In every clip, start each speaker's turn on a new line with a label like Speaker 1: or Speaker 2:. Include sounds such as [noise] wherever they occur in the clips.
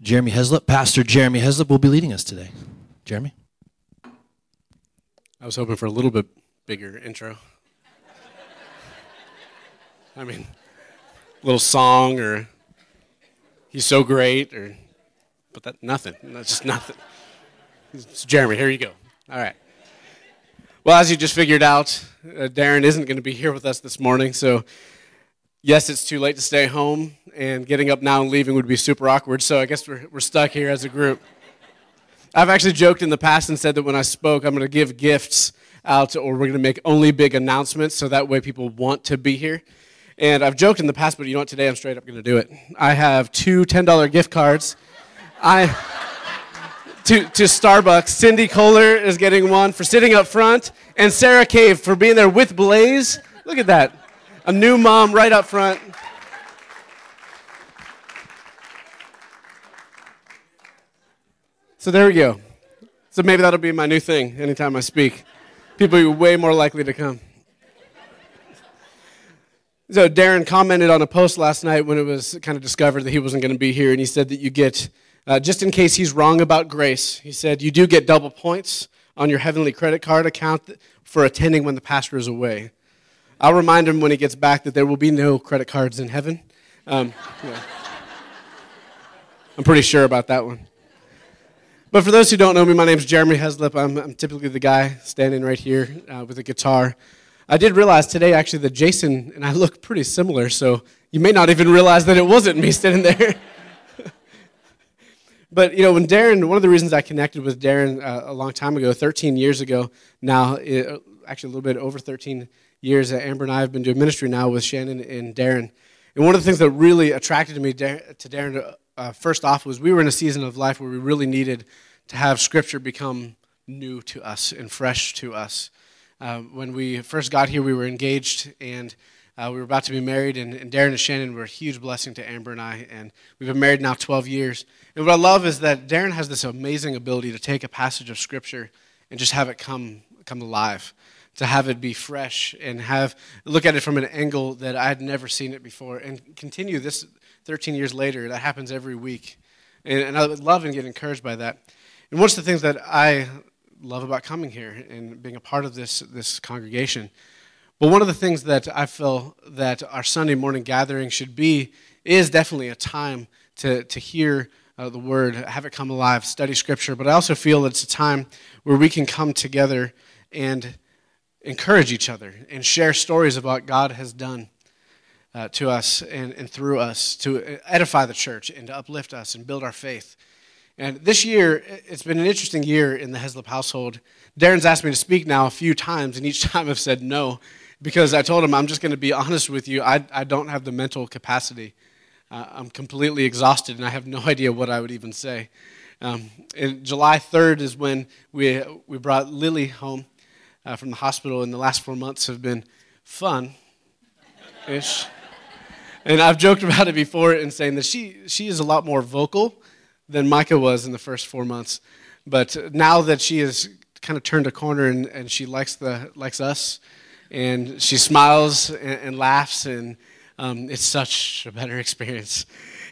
Speaker 1: Jeremy Heslop. Pastor Jeremy Heslop will be leading us today. Jeremy?
Speaker 2: I was hoping for a little bit bigger intro. I mean, a little song or he's so great or, but that, nothing. That's just nothing. It's Jeremy, here you go. All right. Well, as you just figured out, uh, Darren isn't going to be here with us this morning, so yes, it's too late to stay home, and getting up now and leaving would be super awkward, so I guess we're, we're stuck here as a group. I've actually joked in the past and said that when I spoke, I'm going to give gifts out, or we're going to make only big announcements so that way people want to be here. And I've joked in the past, but you know what? Today I'm straight up going to do it. I have two $10 gift cards. I to, to Starbucks. Cindy Kohler is getting one for sitting up front, and Sarah Cave for being there with Blaze. Look at that. A new mom right up front. So there we go. So maybe that'll be my new thing anytime I speak. People are way more likely to come. So Darren commented on a post last night when it was kind of discovered that he wasn't going to be here, and he said that you get, uh, just in case he's wrong about grace, he said you do get double points on your heavenly credit card account for attending when the pastor is away. I'll remind him when he gets back that there will be no credit cards in heaven. Um, yeah. I'm pretty sure about that one. But for those who don't know me, my name is Jeremy Heslop. I'm, I'm typically the guy standing right here uh, with a guitar. I did realize today, actually, that Jason and I look pretty similar, so you may not even realize that it wasn't me standing there. [laughs] but, you know, when Darren, one of the reasons I connected with Darren uh, a long time ago, 13 years ago now, it, actually a little bit over 13 years, that Amber and I have been doing ministry now with Shannon and Darren. And one of the things that really attracted me to Darren, uh, first off, was we were in a season of life where we really needed to have Scripture become new to us and fresh to us. Uh, when we first got here, we were engaged and uh, we were about to be married, and, and, Darren and Shannon were a huge blessing to Amber and I, and we've been married now 12 years. And what I love is that Darren has this amazing ability to take a passage of Scripture and just have it come, come alive, to have it be fresh and have look at it from an angle that I had never seen it before, and continue this 13 years later. That happens every week, and, and I would love and get encouraged by that. And one of the things that I love about coming here and being a part of this, this congregation. But one of the things that I feel that our Sunday morning gathering should be is definitely a time to, to hear uh, the word, have it come alive, study scripture. But I also feel it's a time where we can come together and encourage each other and share stories about what God has done uh, to us and, and through us to edify the church and to uplift us and build our faith. And this year, it's been an interesting year in the Heslop household. Darren's asked me to speak now a few times, and each [laughs] time I've said no because I told him, I'm just going to be honest with you, I, I don't have the mental capacity. Uh, I'm completely exhausted, and I have no [laughs] idea what I would even say. Um, and July 3rd is when we, we brought Lily home uh, from the hospital, in the last four months have been fun ish. and I've joked about it before in saying that she, she is a lot more vocal than Micah was in the first four months. But now that she has kind of turned a corner and, and she likes, the, likes us, and she smiles and, and laughs, and um, it's such a better [laughs] experience.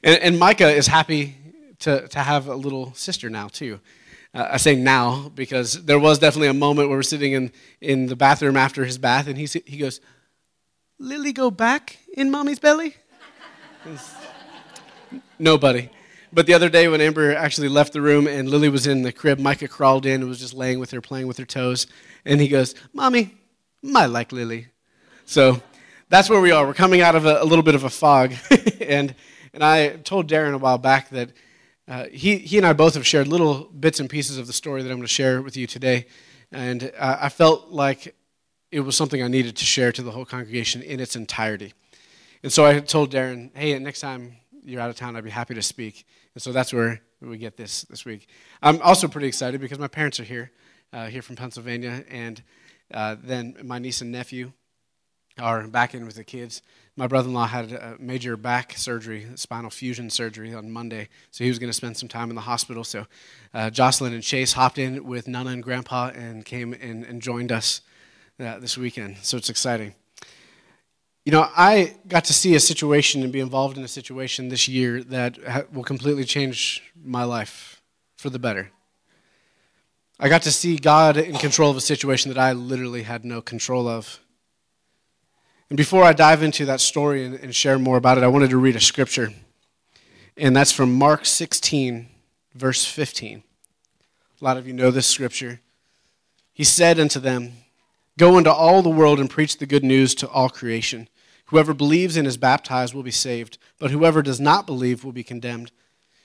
Speaker 2: And, and, Micah is happy to, to have a little sister now, too. Uh, I say now because there was definitely a moment where we're sitting in, in the bathroom after his bath, and he, he goes, Lily go back in mommy's belly? [laughs] Nobody. But the other day when Amber actually left the room and Lily was in the crib, Micah crawled in and was just laying with her, playing with her toes. And he goes, Mommy, I like Lily. So that's where we are. We're coming out of a, a little bit of a fog. [laughs] and, and I told Darren a while back that uh, he, he and I both have shared little bits and pieces of the story that I'm going to share with you today. And uh, I felt like it was something I needed to share to the whole congregation in its entirety. And so I told Darren, hey, next time you're out of town, I'd be happy to speak. And so that's where we get this this week. I'm also pretty excited because my parents are here, uh, here from Pennsylvania, and uh, then my niece and nephew are back in with the kids. My brother-in-law had a major back surgery, spinal fusion surgery on Monday, so he was going to spend some time in the hospital. So uh, Jocelyn and Chase hopped in with Nana and Grandpa and came and, and joined us uh, this weekend. So it's exciting. You know, I got to see a situation and be involved in a situation this year that ha- will completely change my life for the better. I got to see God in control of a situation that I literally had no control of. And before I dive into that story and, and share more about it, I wanted to read a scripture. And that's from Mark 16, verse 15. A lot of you know this scripture. He said unto them, Go into all the world and preach the good news to all creation. Whoever believes and is baptized will be saved, but whoever does not believe will be condemned.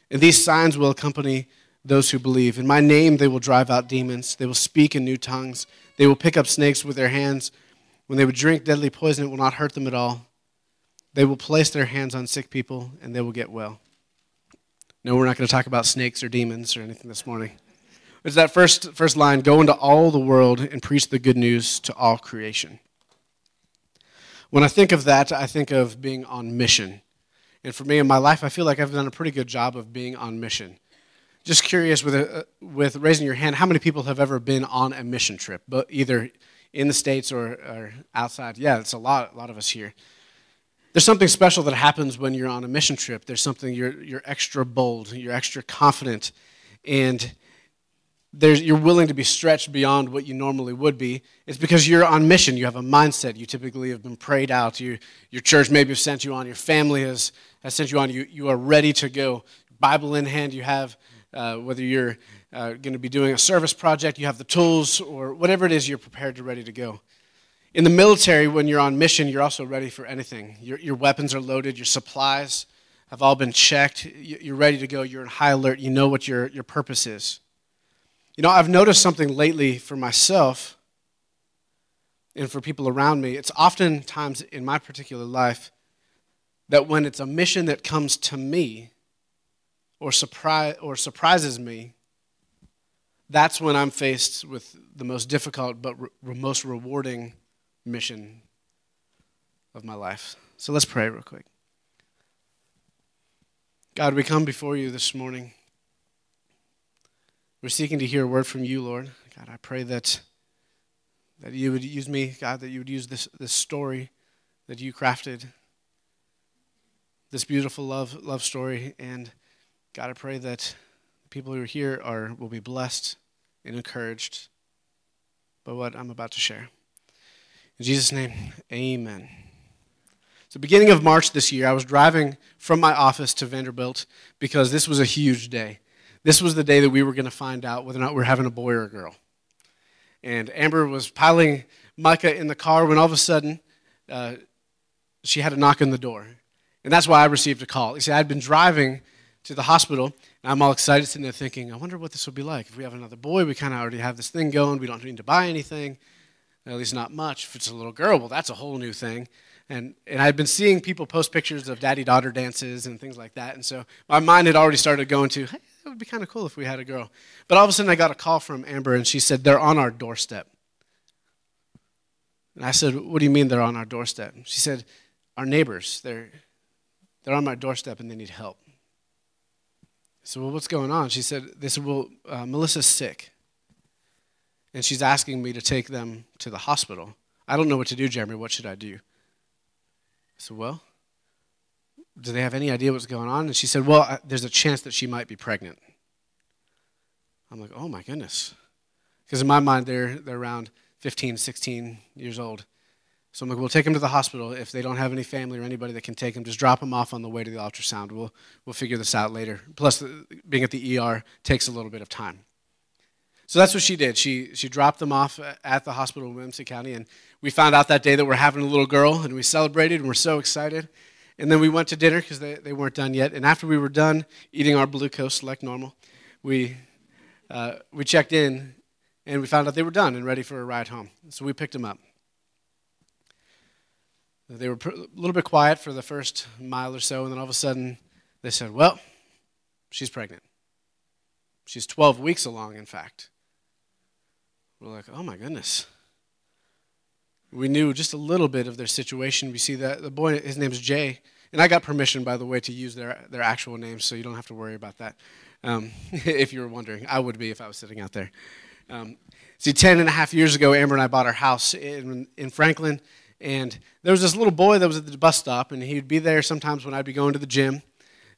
Speaker 2: And these signs will accompany those who believe. In my name they will drive out demons. They will speak in new tongues. They will pick up snakes with their hands. When they would drink deadly poison, it will not hurt them at all. They will place their hands on sick people and they will get well. No, we're not going to talk about snakes or demons or anything this morning. It's that first, first line go into all the world and preach the good news to all creation. When I think of that, I think of being on mission. And for me in my life, I feel like I've done a pretty good job of being on mission. Just curious with, uh, with raising your hand, how many people have ever been on a mission trip, but either in the States or, or outside? Yeah, it's a lot, a lot of us here. There's something special that happens when you're on a mission trip. There's something you're, you're extra bold, you're extra confident, and there's, you're willing to be stretched beyond what you normally would be, it's because you're on mission. You have a mindset. You typically have been prayed out. You, your church maybe has sent you on. Your family has, has sent you on. You, you are ready to go. Bible in hand, you have, uh, whether you're uh, going to be doing a service project, you have the tools, or whatever it is, you're prepared to ready to go. In the military, when you're on mission, you're also ready for anything. Your, your weapons are loaded, your supplies have all been checked. You're ready to go. You're in high alert. You know what your, your purpose is. You know, I've noticed something lately for myself and for people around me. It's oftentimes in my particular life that when it's a mission that comes to me or, surprise, or surprises me, that's when I'm faced with the most difficult but re- most rewarding mission of my life. So let's pray real quick. God, we come before you this morning. We're seeking to hear a word from you, Lord. God, I pray that, that you would use me, God, that you would use this, this story that you crafted, this beautiful love, love story. And God, I pray that people who are here are, will be blessed and encouraged by what I'm about to share. In Jesus' name, amen. So, beginning of March this year, I was driving from my office to Vanderbilt because this was a huge day. This was the day that we were going to find out whether or not we are having a boy or a girl. And Amber was piling Micah in the car when all of a sudden uh, she had a knock on the door. And that's why I received a call. You see, I'd been driving to the hospital, and I'm all excited sitting there thinking, I wonder what this will be like. If we have another boy, we kind of already have this thing going. We don't need to buy anything, at least not much. If it's a little girl, well, that's a whole new thing. And, and I'd been seeing people post pictures of daddy daughter dances and things like that. And so my mind had already started going to, hey, it would be kind of cool if we had a girl. But all of a sudden, I got a call from Amber, and she said, They're on our doorstep. And I said, What do you mean they're on our doorstep? She said, Our neighbors, they're, they're on my doorstep and they need help. I said, Well, what's going on? She said, They said, Well, uh, Melissa's sick. And she's asking me to take them to the hospital. I don't know what to do, Jeremy. What should I do? I said, Well, do they have any idea what's going on? And she said, Well, there's a chance that she might be pregnant. I'm like, Oh my goodness. Because in my mind, they're, they're around 15, 16 years old. So I'm like, we'll take them to the hospital. If they don't have any family or anybody that can take them, just drop them off on the way to the ultrasound. We'll, we'll figure this out later. Plus, being at the ER takes a little bit of time. So that's what she did. She, she dropped them off at the hospital in Williamson County, and we found out that day that we're having a little girl, and we celebrated, and we're so excited. And then we went to dinner because they, they weren't done yet. And after we were done eating our Blue like normal, we, uh, we checked in and we found out they were done and ready for a ride home. So we picked them up. They were a little bit quiet for the first mile or so, and then all of a sudden they said, Well, she's pregnant. She's 12 weeks along, in fact. We're like, Oh my goodness we knew just a little bit of their situation. We see that the boy, his name is Jay, and I got permission, by the way, to use their their actual names, so you don't have to worry about that. Um, [laughs] if you were wondering, I would be if I was sitting out there. Um, see, ten and a half years ago, Amber and I bought our house in in Franklin, And there was this little boy that was at the bus stop, and he'd be there sometimes when I'd be going to the gym.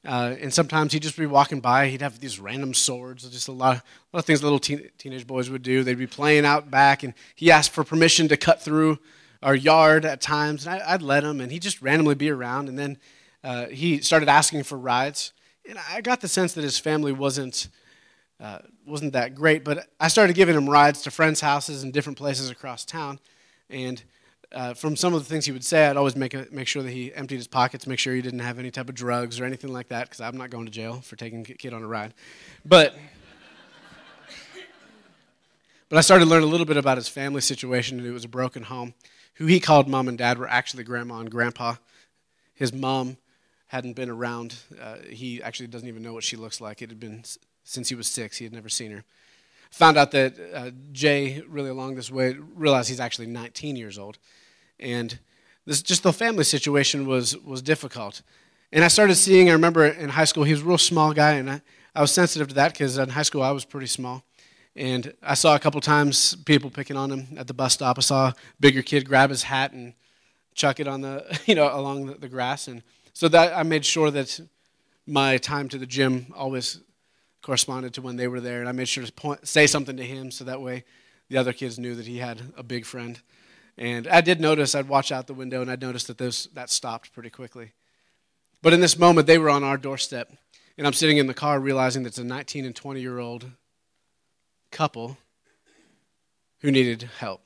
Speaker 2: Uh, and sometimes he'd just be walking by. He'd have these random swords, just a lot, of, a lot of things little teen, teenage boys would do. They'd be playing out back, and he asked for permission to cut through our yard at times, and I, would let him, and he'd just randomly be around. And then uh, he started asking for rides, and I got the sense that his family wasn't uh, wasn't that great. But I started giving him rides to friends' houses and different places across town, and uh, from some of the things he would say, I'd always make, a, make sure that he emptied his pockets, make sure he didn't have any type of drugs or anything like that, because I'm not going to jail for taking a kid on a ride. But, but I started to learn a little bit about his family situation, and it was a broken home. Who he called mom and dad were actually grandma and grandpa. His mom hadn't been around. Uh, he actually doesn't even know what she looks like. It had been since he was six, he had never seen her. Found out that uh, Jay, really along this way, realized he's actually 19 years old and this just the family situation was was difficult. And I started seeing. I remember in high school, he was a real small guy, and I, I was sensitive to that because in high school I was pretty small. And I saw a couple times people picking on him at the bus stop. I saw a bigger kid grab his hat and chuck it on the [laughs] you know along the, the grass, and so that I made sure that my time to the gym always corresponded to when they were there, and I made sure to point, say something to him so that way the other kids knew that he had a big friend. And I did notice, I'd watch out the window and I'd notice that those, that stopped pretty quickly. But in this moment, they were on our doorstep. And I'm sitting in the car realizing that it's a 19 and 20 year old couple who needed help.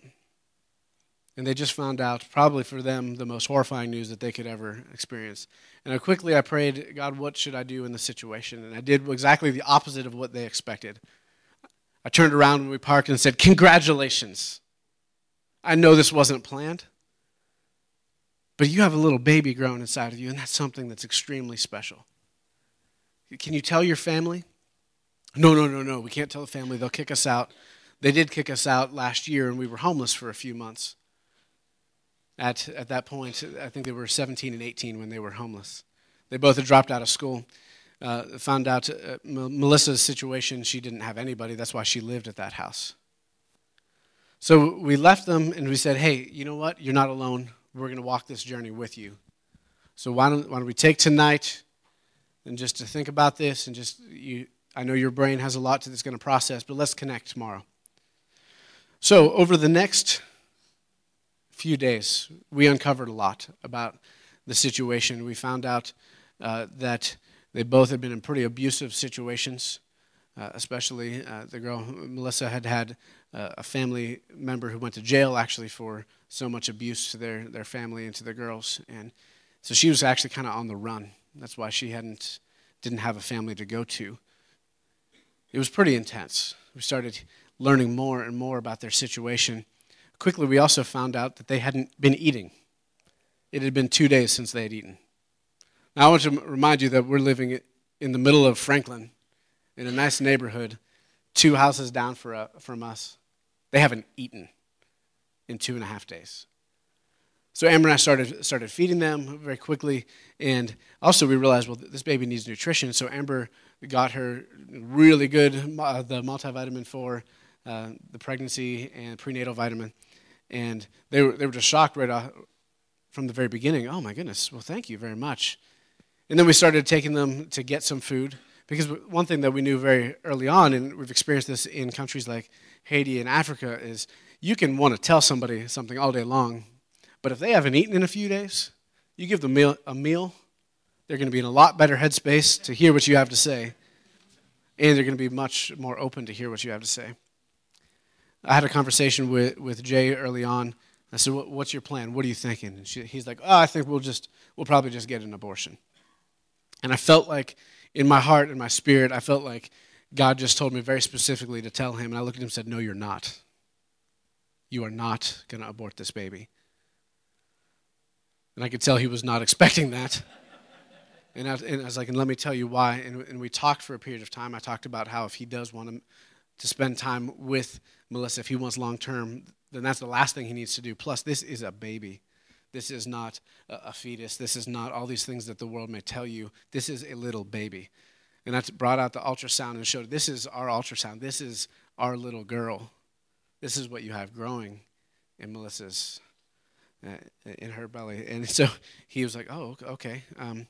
Speaker 2: And they just found out, probably for them, the most horrifying news that they could ever experience. And I quickly I prayed, God, what should I do in the situation? And I did exactly the opposite of what they expected. I turned around when we parked and said, Congratulations. I know this wasn't planned, but you have a little baby growing inside of you, and that's something that's extremely special. Can you tell your family? No, no, no, no. We can't tell the family. They'll kick us out. They did kick us out last year, and we were homeless for a few months. At, at that point, I think they were 17 and 18 when they were homeless. They both had dropped out of school. Uh, found out uh, Melissa's situation, she didn't have anybody. That's why she lived at that house. So we left them and we said, hey, you know what? You're not alone. We're going to walk this journey with you. So why don't, why don't we take tonight and just to think about this and just, you, I know your brain has a lot that's going to process, but let's connect tomorrow. So over the next few days, we uncovered a lot about the situation. We found out uh, that they both had been in pretty abusive situations. Uh, especially uh, the girl Melissa had had a family member who went to jail actually for so much abuse to their, their family and to their girls, and so she was actually kind of on the run. That's why she hadn't didn't have a family to go to. It was pretty intense. We started learning more and more about their situation. Quickly, we also found out that they hadn't been eating. It had been two days since they had eaten. Now, I want to remind you that we're living in the middle of Franklin, in a nice neighborhood, two houses down uh, from us. They haven't eaten in two and a half days. So Amber and I started, started feeding them very quickly. And also we realized, well, this baby needs nutrition. So Amber got her really good, uh, the multivitamin for uh, the pregnancy and prenatal vitamin. And they were, they were just shocked right off from the very beginning. Oh my goodness, well, thank you very much. And then we started taking them to get some food. Because one thing that we knew very early on, and we've experienced this in countries like Haiti and Africa, is you can want to tell somebody something all day long, but if they haven't eaten in a few days, you give them meal, a meal, they're going to be in a lot better headspace to hear what you have to say, and they're going to be much more open to hear what you have to say. I had a conversation with, with Jay early on. I said, "What's your plan? What are you thinking?" And she, he's like, "Oh, I think we'll just we'll probably just get an abortion." And I felt like in my heart and my spirit, I felt like God just told me very specifically to tell him. And I looked at him and said, No, you're not. You are not going to abort this baby. And I could tell he was not [laughs] expecting that. And I, and I, was like, and let me tell you why. And, and, we talked for a period of time. I talked about how if he does want to, to spend time with Melissa, if he wants long term, then that's the last thing he needs to do. Plus, this is a baby. This is not a fetus. This is not all these things that the world may tell you. This is a little baby. And I brought out the ultrasound and showed this is our ultrasound. This is our little girl. This is what you have growing in Melissa's uh, in her belly. And so he was like, oh, okay. Um,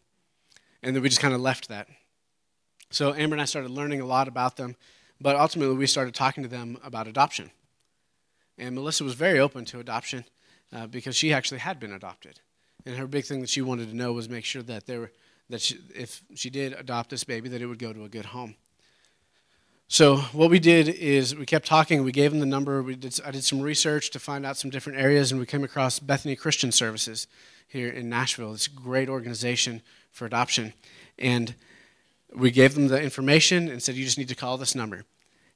Speaker 2: and then we just kind of left that. So Amber and I started learning a lot about them, but ultimately we started talking to them about adoption. And Melissa was very open to adoption uh, because she actually had been adopted. And her big thing that she wanted to know was make sure that there were, that she, if she did adopt this baby, that it would go to a good home. So what we did is we kept talking. We gave them the number. We did, I did some research to find out some different areas, and we came across Bethany Christian Services here in Nashville. It's a great organization for adoption, and we gave them the information and said, "You just need to call this number."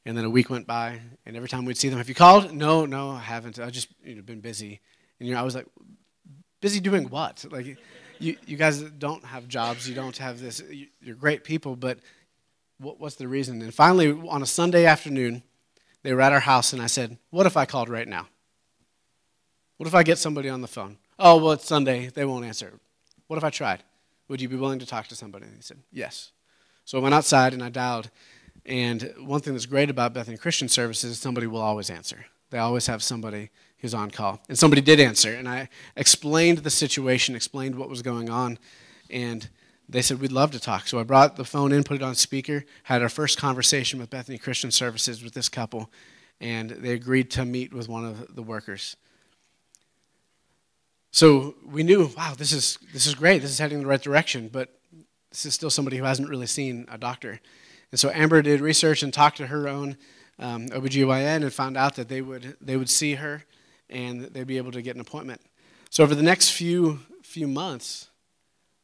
Speaker 2: And then a week went by, and every time we'd see them, "Have you called?" "No, no, I haven't. I've just you know, been busy." And you know, I was like, "Busy doing what?" Like, you you guys don't have jobs. You don't have this. You're great people, but what, what's the reason? And finally, on a Sunday afternoon, they were at our house, and I said, What if I called right now? What if I get somebody on the phone? Oh, well, it's Sunday. They won't answer. What if I tried? Would you be willing to talk to somebody? And he said, Yes. So I went outside and I dialed. And one thing that's great about Bethany Christian Services is somebody will always answer. They always have somebody who's on call. And somebody did answer. And I explained the situation, explained what was going on. And they said, We'd love to talk. So I brought the phone in, put it on speaker, had our first conversation with Bethany Christian Services with this couple, and they agreed to meet with one of the workers. So we knew, wow, this is, this is great. This is heading in the right direction, but this is still somebody who hasn't really seen a doctor. And so Amber did research and talked to her own um, OBGYN and found out that they would, they would see her and they'd be able to get an appointment. So over the next few, few months,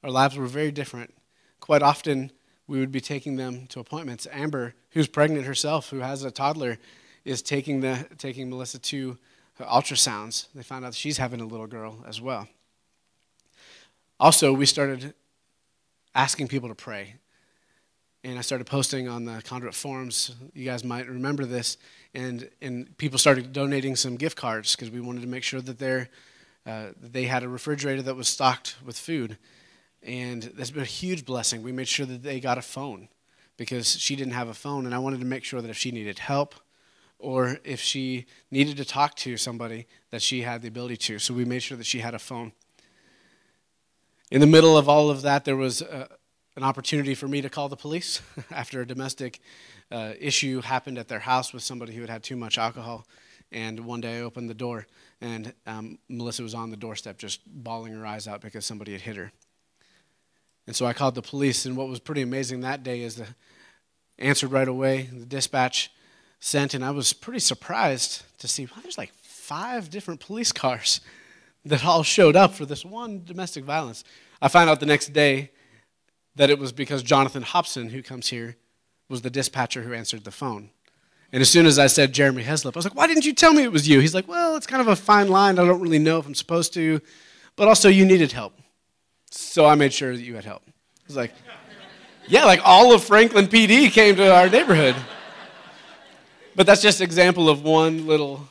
Speaker 2: our lives were very different. Quite often, we would be taking them to appointments. Amber, who's pregnant herself, who has a toddler, is taking, the, taking Melissa to ultrasounds. They found out she's having a little girl as well. Also, we started asking people to pray. And I started posting on the conduit forums. You guys might remember this. And, and people started donating some gift cards because we wanted to make sure that, uh, they had a refrigerator that was stocked with food. And that's been a huge blessing. We made sure that they got a phone because she didn't have a phone, and I wanted to make sure that if she needed help or if she needed to talk to somebody, that she had the ability to. So we made sure that she had a phone. In the middle of all of that, there was a, an opportunity for me to call the police [laughs] after a domestic uh, issue happened at their house with somebody who had had too much alcohol. And one day I opened the door, and um, Melissa was on the doorstep just bawling her eyes out because somebody had hit her. And so I called the police, and what was pretty amazing that day is the answered right away. The dispatch sent, and I was pretty surprised to see wow, there's like five different police cars [laughs] that all showed up for this one domestic violence. I found out the next day that it was because Jonathan Hobson, who comes here, was the dispatcher who answered the phone. And as soon as I said Jeremy Heslop, I was like, why didn't you tell me it was you? He's like, well, it's kind of a fine line. I don't really know if I'm supposed to, but also you needed help. So I made sure that you had help. I was like, yeah, like all of Franklin PD came to our neighborhood. But that's just example of one little,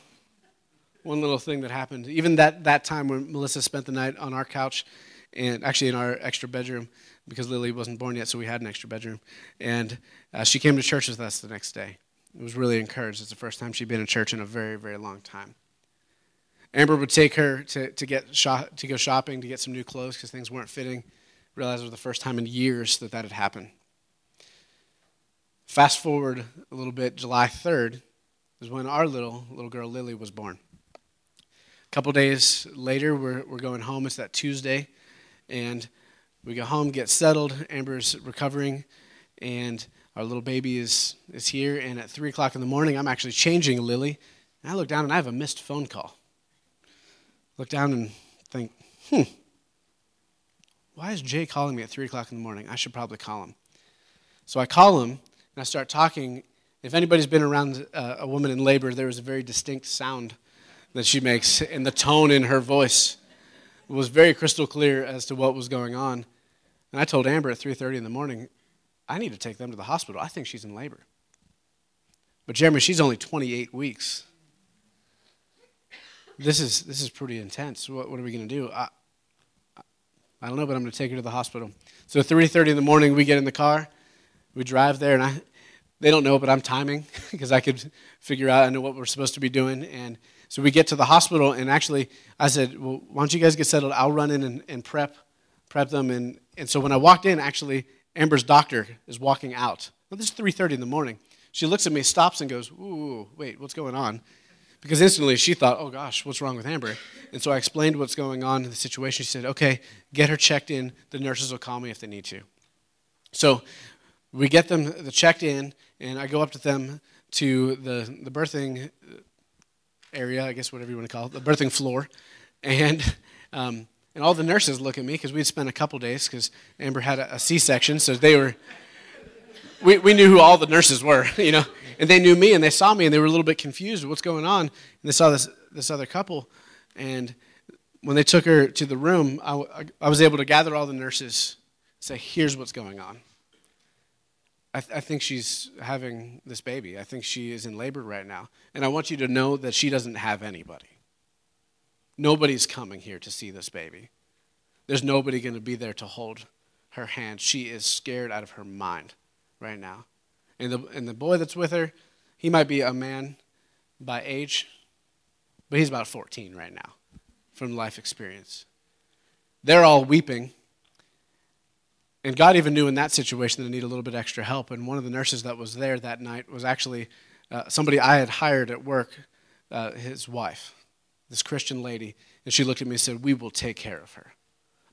Speaker 2: one little thing that happened. Even that, that time when Melissa spent the night on our couch, and actually in our extra bedroom, because Lily wasn't born yet, so we had an extra bedroom. And uh, she came to church with us the next day. It was really encouraged. It's the first time she'd been in church in a very, very long time. Amber would take her to, to, get shop, to go shopping to get some new clothes because things weren't fitting. Realized it was the first time in years that that had happened. Fast forward a little bit, July 3rd is when our little, little girl Lily was born. A couple days later, we're, we're going home. It's that Tuesday. And we go home, get settled. Amber's recovering. And our little baby is, is here. And at 3 o'clock in the morning, I'm actually changing Lily. And I look down and I have a missed phone call look down and think, hmm, why is Jay calling me at 3 o'clock in the morning? I should probably call him. So I call him and I start talking. If anybody's been around uh, a woman in labor, there is a very distinct sound that she makes, and the tone in her voice was very crystal clear as to what was going on. And I told Amber at 3:30 in the morning, I need to take them to the hospital. I think she's in labor. But Jeremy, she's only 28 weeks this is this is pretty intense. What, what are we going to do? I, I don't know, but I'm going to take her to the hospital. So 3:30 in the morning, we get in the car, we drive there, and I they don't know, but I'm timing [laughs] because I could figure out I know what we're supposed to be doing. And So we get to the hospital, and actually, I said, well, why don't you guys get settled? I'll run in and, and prep, prep them. And, and so when I walked in, actually, Amber's doctor is walking out. Well, this is 3.30 in the morning. She looks at me, stops, and goes, ooh, wait, what's going on? Because instantly she thought, oh gosh, what's wrong with Amber? And so I explained what's going on in the situation. She said, okay, get her checked in. The nurses will call me if they need to. So we get them the checked in, and I go up to them to the, the birthing area, I guess whatever you want to call it, the birthing floor, and um, and all the nurses look at me because we'd spent a couple days because Amber had a a C-section, so they were. We, we knew who all the nurses were, [laughs] you know, and they knew me and they saw me and they were a little bit confused. What's going on? And they saw this this other couple, and when they took her to the room, I, I was able to gather all the nurses, say, "Here's what's going on." I, th- I, think she's having this baby. I think she is in labor right now. And I want you to know that she doesn't have anybody. Nobody's coming here to see this baby. There's nobody going to be there to hold her hand. She is scared out of her mind right now. And the, and the boy that's with her, he might be a man by age, but he's about 14 right now from life experience. They're all weeping and God even knew in that situation that I need a little bit extra help. And one of the nurses that was there that night was actually uh, somebody I had hired at work, uh, his wife, this Christian lady. And she looked at me and said, We will take care of her.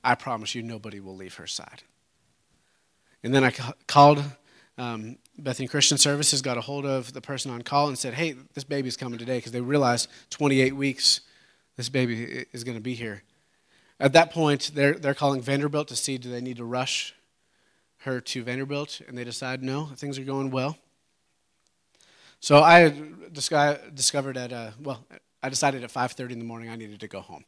Speaker 2: I promise you, nobody will leave her side. And then I ca- called um, Bethany Christian Services, got a hold of the person on call, and said, Hey, this baby's coming today because they realized 28 weeks this baby is going to be here. At that point, they're, they're calling Vanderbilt to see do they need to rush her to Vanderbilt, and they decide no, things are going well. So I discovered at uh, well, I decided at 5:30 in the morning I needed to go home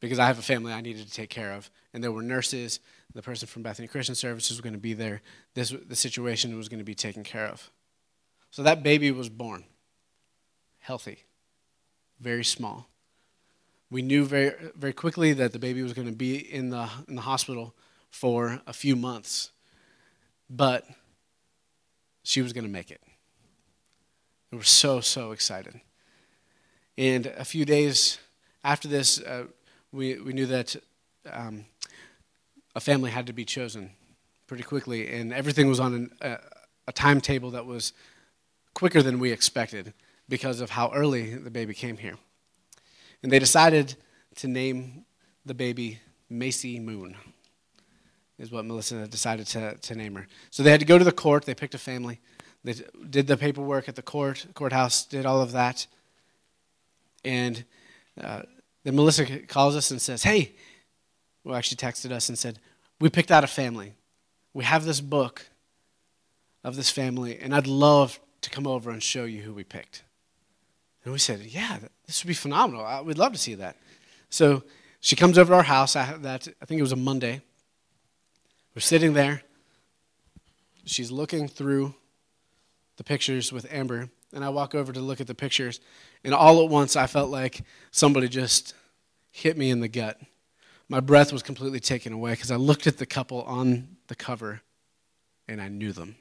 Speaker 2: because I have a family I needed to take care of, and there were nurses. The person from Bethany Christian Services was going to be there. This the situation was going to be taken care of. So that baby was born, healthy, very small. We knew very very quickly that the baby was going to be in the in the hospital for a few months but she was going to make it. We were so, so excited. And a few days after this, uh, we, we knew that um, a family had to be chosen pretty quickly, and everything was on an, a, a timetable that was quicker than we expected because of how early the baby came here. And they decided to name the baby Macy Moon is what Melissa decided to, to name her. So they had to go to the court. They picked a family. They did the paperwork at the court, courthouse, did all of that. And uh, then Melissa calls us and says, Hey, well, actually texted us and said, We picked out a family. We have this book of this family, and I'd love to come over and show you who we picked. And we said, Yeah, this would be phenomenal. We'd love to see that. So she comes over to our house. I, that, I think it was a Monday. We're sitting there. She's looking through the pictures with Amber, and I walk over to look at the pictures, and all at once I felt like somebody just hit me in the gut. My breath was completely taken away because I looked at the couple on the cover and I knew them.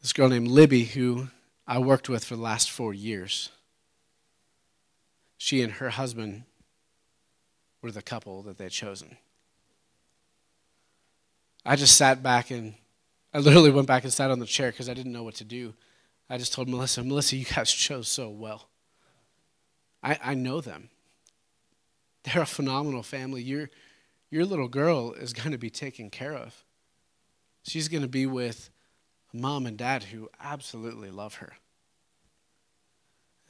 Speaker 2: This girl named Libby, who I worked with for the last four years, she and her husband were the couple that they had chosen. I just sat back and I literally went back and sat on the chair because I didn't know what to do. I just told Melissa, Melissa, you guys chose so well. I, I know them. They're a phenomenal family. Your, your little girl is going to be taken care of. She's going to be with a mom and dad who absolutely love her.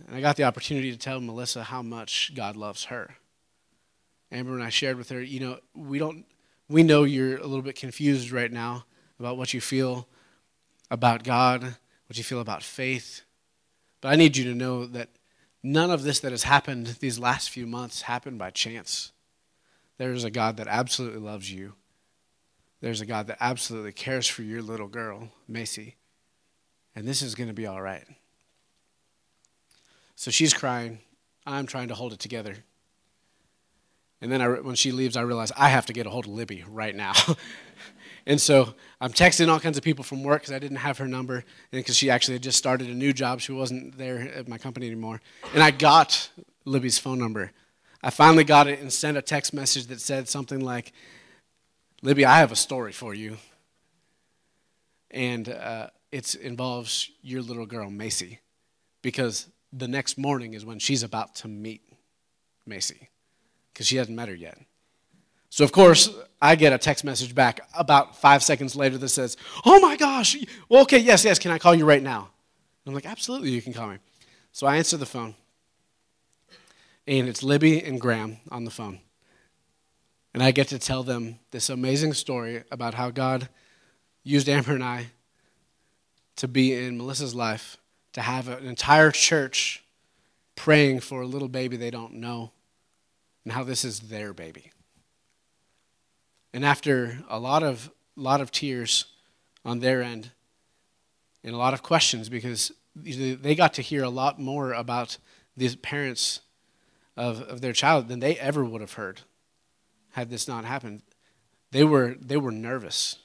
Speaker 2: And I got the opportunity to tell Melissa how much God loves her. Amber and I shared with her, you know, we don't we know you're a little bit confused right now about what you feel about God, what you feel about faith. But I need you to know that none of this that has happened these last few months happened by chance. There is a God that absolutely loves you. There's a God that absolutely cares for your little girl, Macy. And this is going to be all right. So she's crying. I'm trying to hold it together. And then I, when she leaves, I realize I have to get a hold of Libby right now. [laughs] And so I'm texting all kinds of people from work because I didn't have her number, and because she actually had just started a new job. She wasn't there at my company anymore. And I got Libby's phone number. I finally got it and sent a text message that said something like, Libby, I have a story for you. And uh, it involves your little girl, Macy, because the next morning is when she's about to meet Macy, because she hasn't met her yet. So, of course, I get a text message back about five seconds later that says, Oh my gosh, well, okay, yes, yes, can I call you right now? I'm like, Absolutely, you can call me. So I answer the phone, and it's Libby and Graham on the phone. And I get to tell them this amazing story about how God used Amber and I to be in Melissa's life, to have an entire church praying for a little baby they don't know, and how this is their baby. And after a lot of, lot of tears on their end and a lot of questions, because they got to hear a lot more about the parents of, of their child than they ever would have heard had this not happened. They were, they were nervous.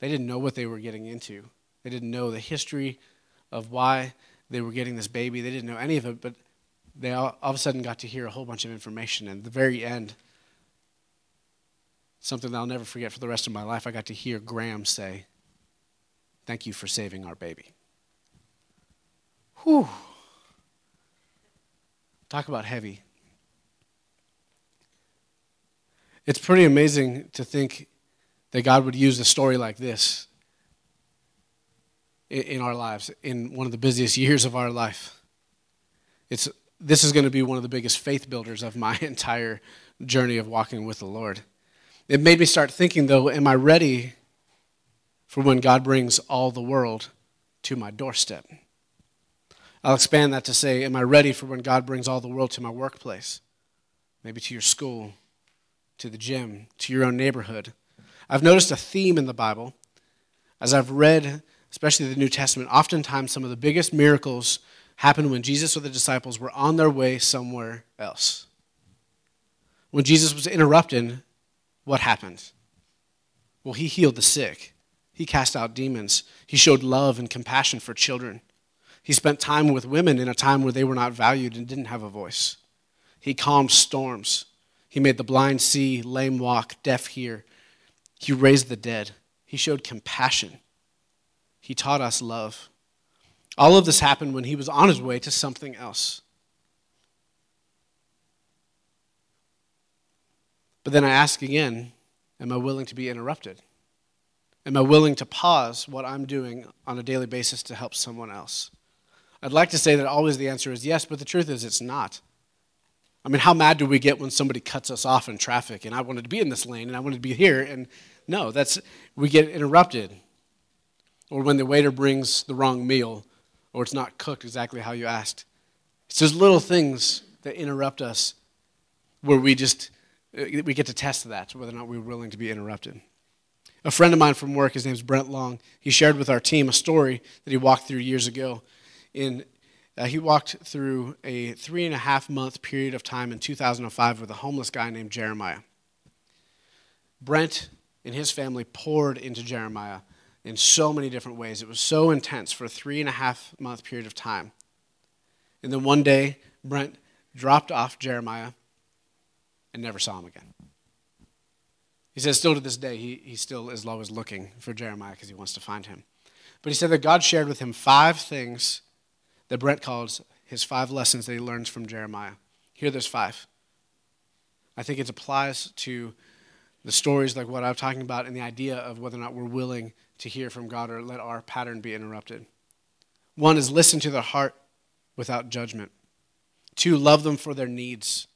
Speaker 2: They didn't know what they were getting into. They didn't know the history of why they were getting this baby. They didn't know any of it, but they all, all of a sudden got to hear a whole bunch of information. And at the very end, something that I'll never forget for the rest of my life, I got to hear Graham say, Thank you for saving our baby. Whew. Talk about heavy. It's pretty amazing to think that God would use a story like this in our lives, in one of the busiest years of our life. It's, this is going to be one of the biggest faith builders of my [laughs] entire journey of walking with the Lord. It made me start thinking, though, am I ready for when God brings all the world to my doorstep? I'll expand that to say, am I ready for when God brings all the world to my workplace? Maybe to your school, to the gym, to your own neighborhood. I've noticed a theme in the Bible as I've read, especially the New Testament. Oftentimes, some of the biggest miracles happened when Jesus or the disciples were on their way somewhere else. When Jesus was interrupted, what happened? Well, he healed the sick, he cast out demons, he showed love and compassion for children. He spent time with women in a time where they were not valued and didn't have a voice. He calmed storms. He made the blind see, lame walk, deaf hear. He raised the dead. He showed compassion. He taught us love. All of this happened when he was on his way to something else. But then I ask again Am I willing to be interrupted? Am I willing to pause what I'm doing on a daily basis to help someone else? I'd like to say that always the answer is yes, but the truth is it's not. I mean, how mad do we get when somebody cuts us off in traffic and I wanted to be in this lane and I wanted to be here and no, that's we get interrupted. Or when the waiter brings the wrong meal or it's not cooked exactly how you asked. It's those little things that interrupt us where we just we get to test that whether or not we're willing to be interrupted. A friend of mine from work, his name's Brent Long, he shared with our team a story that he walked through years ago. In uh, he walked through a three and a half month period of time in 2005 with a homeless guy named Jeremiah. Brent and his family poured into Jeremiah in so many different ways. It was so intense for a three and a half month period of time. And then one day, Brent dropped off Jeremiah and never saw him again. He says, still to this day, he, he still is always looking for Jeremiah because he wants to find him. But he said that God shared with him five things that Brent calls his five lessons that he learns from Jeremiah. Here, there's five. I think it applies to the stories like what I'm talking about and the idea of whether or not we're willing to hear from God or let our pattern be interrupted. One is listen to their heart without judgment. Two, love them for their needs.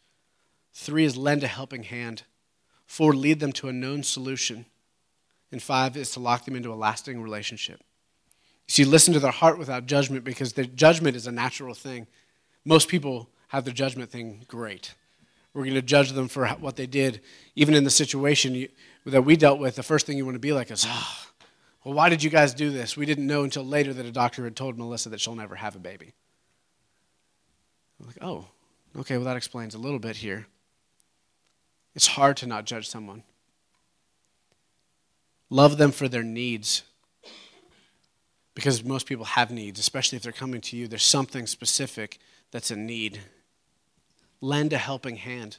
Speaker 2: Three is lend a helping hand. Four, lead them to a known solution. And five is to lock them into a lasting relationship. You see, listen to their heart without judgment because their judgment is a natural thing. Most people have the judgment thing great. We're going to judge them for what they did. Even in the situation that we dealt with, the first thing you want to be like is, oh, well, why did you guys do this? We didn't know until later that a doctor had told Melissa that she'll never have a baby. I'm like, oh, okay, well, that explains a little bit here. It's hard to not judge someone. Love them for their needs. Because most people have needs, especially if they're coming to you. There's something specific that's a need. Lend a helping hand.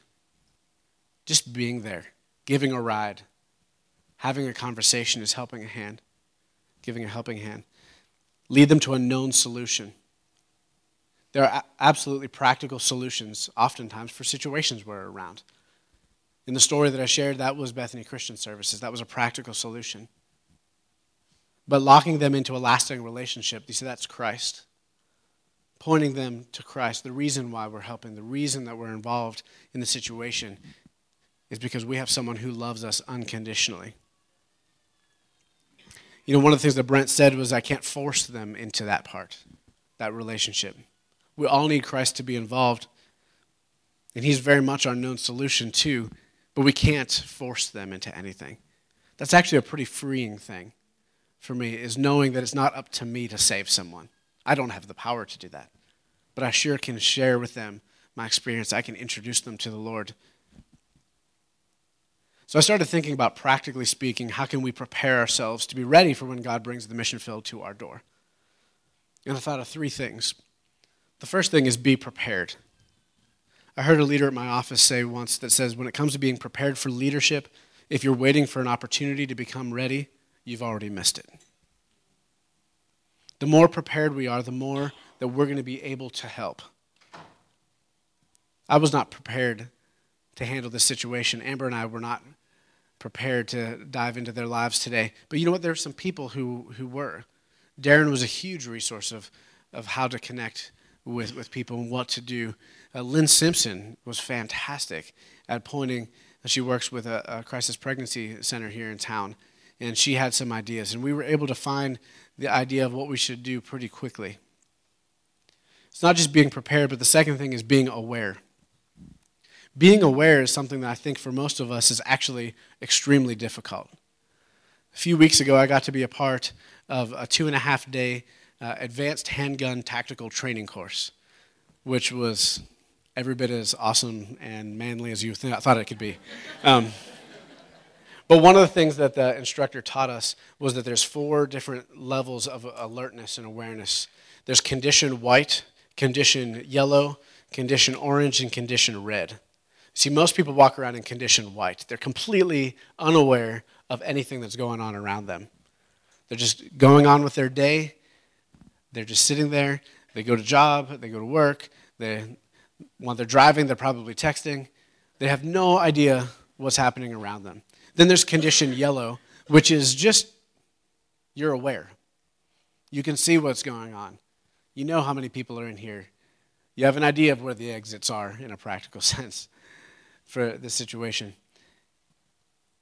Speaker 2: Just being there, giving a ride, having a conversation is helping a hand, giving a helping hand. Lead them to a known solution. There are absolutely practical solutions, oftentimes, for situations we're around. In the story that I shared, that was Bethany Christian Services. That was a practical solution. But locking them into a lasting relationship, you see, that's Christ. Pointing them to Christ, the reason why we're helping, the reason that we're involved in the situation is because we have someone who loves us unconditionally. You know, one of the things that Brent said was, I can't force them into that part, that relationship. We all need Christ to be involved. And He's very much our known solution, too, but we can't force them into anything. That's actually a pretty freeing thing for me, is knowing that it's not up to me to save someone. I don't have the power to do that. But I sure can share with them my experience. I can introduce them to the Lord. So I started thinking about, practically speaking, how can we prepare ourselves to be ready for when God brings the mission field to our door? And I thought of three things. The first thing is be prepared. I heard a leader at my office say once that says, when it comes to being prepared for leadership, if you're waiting for an opportunity to become ready, you've already missed it. The more prepared we are, the more that we're going to be able to help. I was not prepared to handle this situation. Amber and I were not prepared to dive into their lives today. But you know what? There are some people who, who were. Darren was a huge resource of, of how to connect with, with people and what to do. Uh, Lynn Simpson was fantastic at pointing. She works with a, a crisis pregnancy center here in town, and she had some ideas. And we were able to find the idea of what we should do pretty quickly. It's not just being prepared, but the second thing is being aware being aware is something that I think for most of us is actually extremely difficult. A few weeks ago, I got to be a part of a two and a half day uh, advanced handgun tactical training course, which was every bit as awesome and manly as you th- thought it could be. Um, but one of the things that the instructor taught us was that there's four different levels of alertness and awareness. There's condition white, condition yellow, condition orange, and condition red. See, most people walk around in condition white. They're completely unaware of anything that's going on around them. They're just going on with their day. They're just sitting there. They go to job, they go to work. They, when they're driving, they're probably texting. They have no idea what's happening around them. Then there's condition yellow, which is just you're aware. You can see what's going on. You know how many people are in here. You have an idea of where the exits are in a practical [laughs] sense for the situation.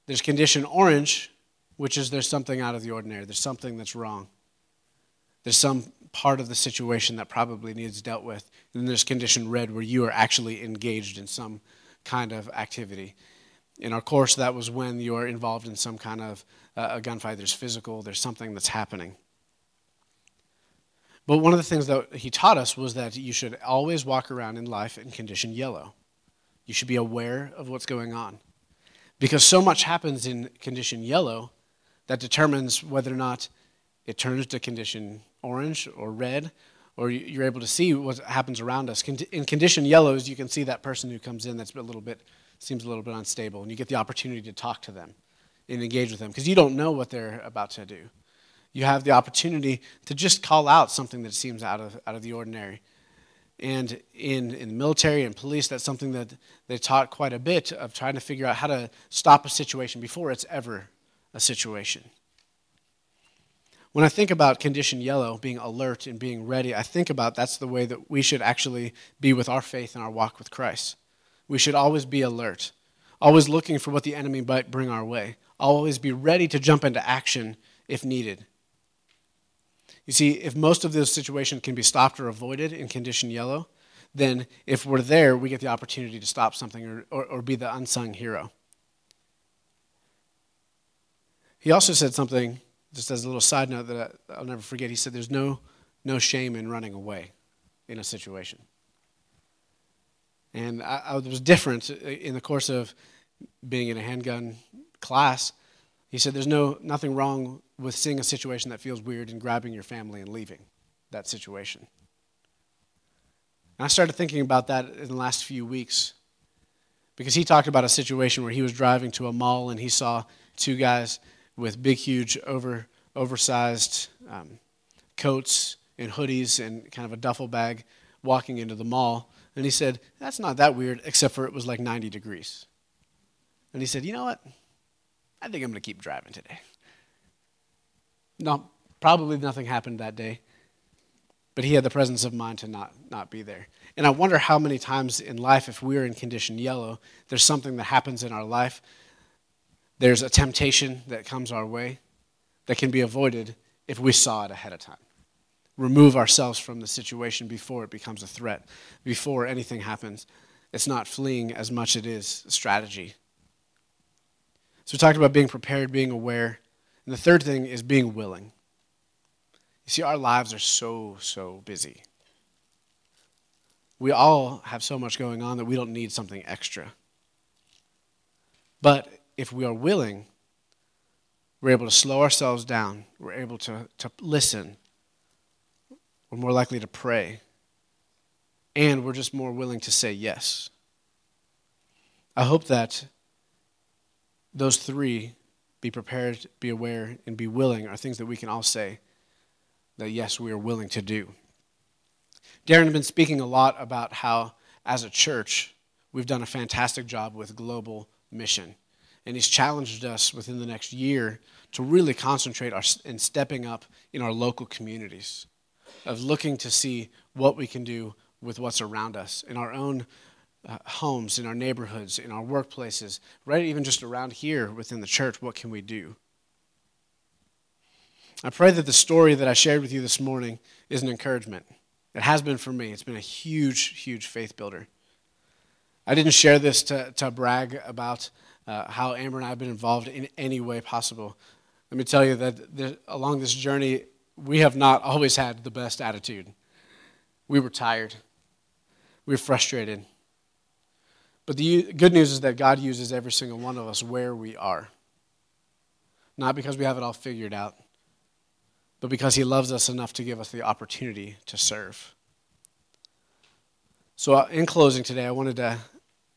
Speaker 2: There's condition orange, which is there's something out of the ordinary, there's something that's wrong. There's some part of the situation that probably needs dealt with. And then there's condition red, where you are actually engaged in some kind of activity. In our course, that was when you are involved in some kind of uh, a gunfight. There's physical, there's something that's happening. But one of the things that he taught us was that you should always walk around in life in condition yellow. You should be aware of what's going on. Because so much happens in condition yellow that determines whether or not it turns to condition orange or red, or you're able to see what happens around us. In condition yellows, you can see that person who comes in that's a little bit, seems a little bit unstable, and you get the opportunity to talk to them and engage with them because you don't know what they're about to do. You have the opportunity to just call out something that seems out of, out of the ordinary and in, in the military and police, that's something that they taught quite a bit of trying to figure out how to stop a situation before it's ever a situation. When I think about condition yellow, being alert and being ready, I think about that's the way that we should actually be with our faith and our walk with Christ. We should always be alert, always looking for what the enemy might bring our way, always be ready to jump into action if needed. You see, if most of those situations can be stopped or avoided in condition yellow, then if we're there, we get the opportunity to stop something or, or, or be the unsung hero. He also said something, just as a little side note that I, will never forget. He said, There's no, no shame in running away in a situation. And I, I was different in the course of being in a handgun class He said, There's no, nothing wrong with seeing a situation that feels weird and grabbing your family and leaving that situation. And I started thinking about that in the last few weeks because he talked about a situation where he was driving to a mall and he saw two guys with big, huge, over, oversized um, coats and hoodies and kind of a duffel bag walking into the mall. And he said, That's not that weird, except for it was like 90 degrees. And he said, You know what? I think I'm going to keep driving today. No, probably nothing happened that day, but he had the presence of mind to not, not be there. And I wonder how many times in life, if we're in condition yellow, there's something that happens in our life, there's a temptation that comes our way that can be avoided if we saw it ahead of time. Remove ourselves from the situation before it becomes a threat, before anything happens. It's not fleeing as much as it is strategy. So we talked about being prepared, being aware. And the third thing is being willing. You see, our lives are so, so busy. We all have so much going on that we don't need something extra. But if we are willing, we're able to slow ourselves down. We're able to, to listen. We're more likely to pray. And we're just more willing to say yes. I hope that those three be prepared, be aware, and be willing are things that we can all say that yes, we are willing to do. Darren has been speaking a lot about how, as a church, we've done a fantastic job with global mission. And he's challenged us within the next year to really concentrate our, in stepping up in our local communities, of looking to see what we can do with what's around us in our own uh, homes, in our neighborhoods, in our workplaces, right even just around here within the church, what can we do? I pray that the story that I shared with you this morning is an encouragement. It has been for me. It's been a huge, huge faith builder. I didn't share this to, to brag about uh, how Amber and I have been involved in any way possible. Let me tell you that along this journey, we have not always had the best attitude. We were tired, we were frustrated, but the good news is that God uses every single one of us where we are. Not because we have it all figured out, but because He loves us enough to give us the opportunity to serve. So, uh, in closing today, I wanted to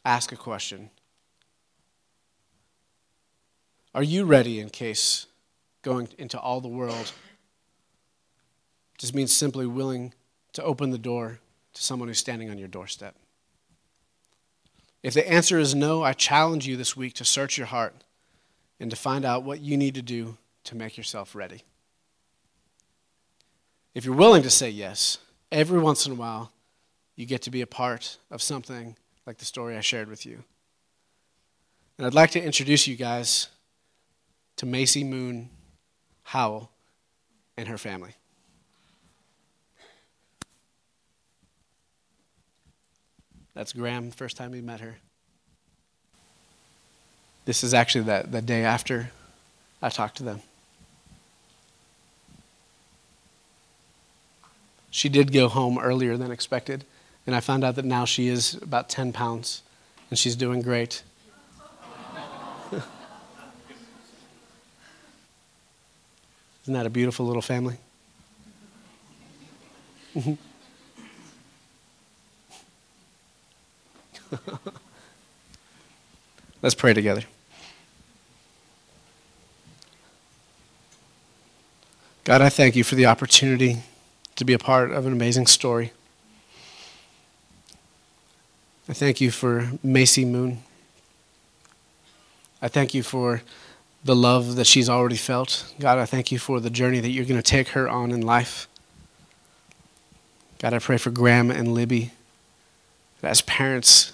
Speaker 2: ask a question Are you ready in case going into all the world just means simply willing to open the door to someone who's standing on your doorstep? If the answer is no, I challenge you this week to search your heart and to find out what you need to do to make yourself ready. If you're willing to say yes, every once in a while, you get to be a part of something like the story I shared with you. And I'd like to introduce you guys to Macy Moon Howell and her family. That's Graham, first time we met her. This is actually the, the day after I talked to them. She did go home earlier than expected, and I found out that now she is about 10 pounds, and she's doing great. Isn't that a beautiful little family? [laughs] Let's pray together. God, I thank you for the opportunity to be a part of an amazing story. I thank you for Macy Moon. I thank you for the love that she's already felt. God, I thank you for the journey that you're going to take her on in life. God, I pray for Graham and Libby. As parents,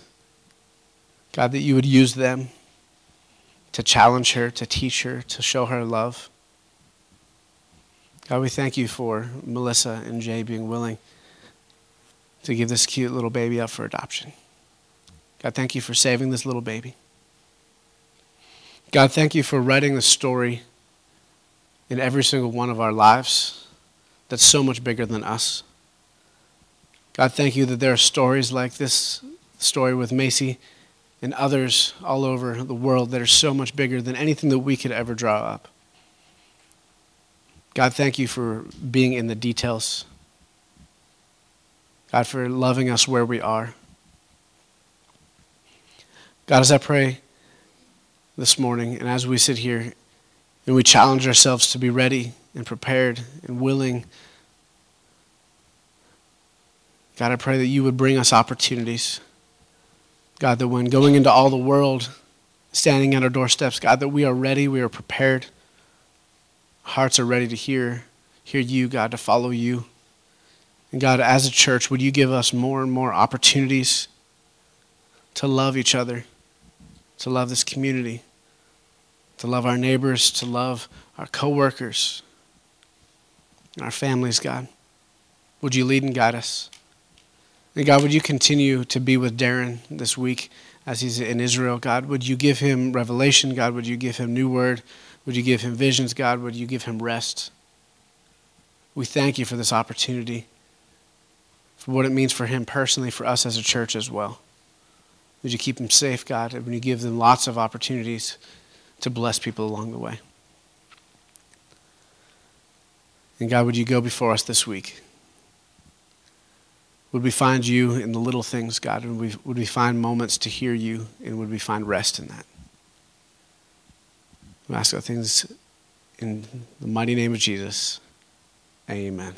Speaker 2: God, that you would use them to challenge her, to teach her, to show her love. God, we thank you for Melissa and Jay being willing to give this cute little baby up for adoption. God, thank you for saving this little baby. God, thank you for writing the story in every single one of our lives that's so much bigger than us. God, thank you that there are stories like this story with Macy and others all over the world that are so much bigger than anything that we could ever draw up. God, thank you for being in the details. God, for loving us where we are. God, as I pray this morning and as we sit here and we challenge ourselves to be ready and prepared and willing, God, I pray that you would bring us opportunities. God, that when going into all the world, standing at our doorsteps, God, that we are ready, we are prepared. Hearts are ready to hear, hear you, God, to follow you. And God, as a church, would you give us more and more opportunities to love each other, to love this community, to love our neighbors, to love our coworkers, and our families, God. Would you lead and guide us? And God, would you continue to be with Darren this week as he's in Israel? God, would you give him revelation? God, would you give him new word? Would you give him visions? God, would you give him rest? We thank you for this opportunity, for what it means for him personally, for us as a church as well. Would you keep him safe, God, and would you give them lots of opportunities to bless people along the way? And God, would you go before us this week? Would we find you in the little things, God? And would we, find moments to hear you? And would we find rest in that? We ask our things in the mighty name of Jesus. Amen.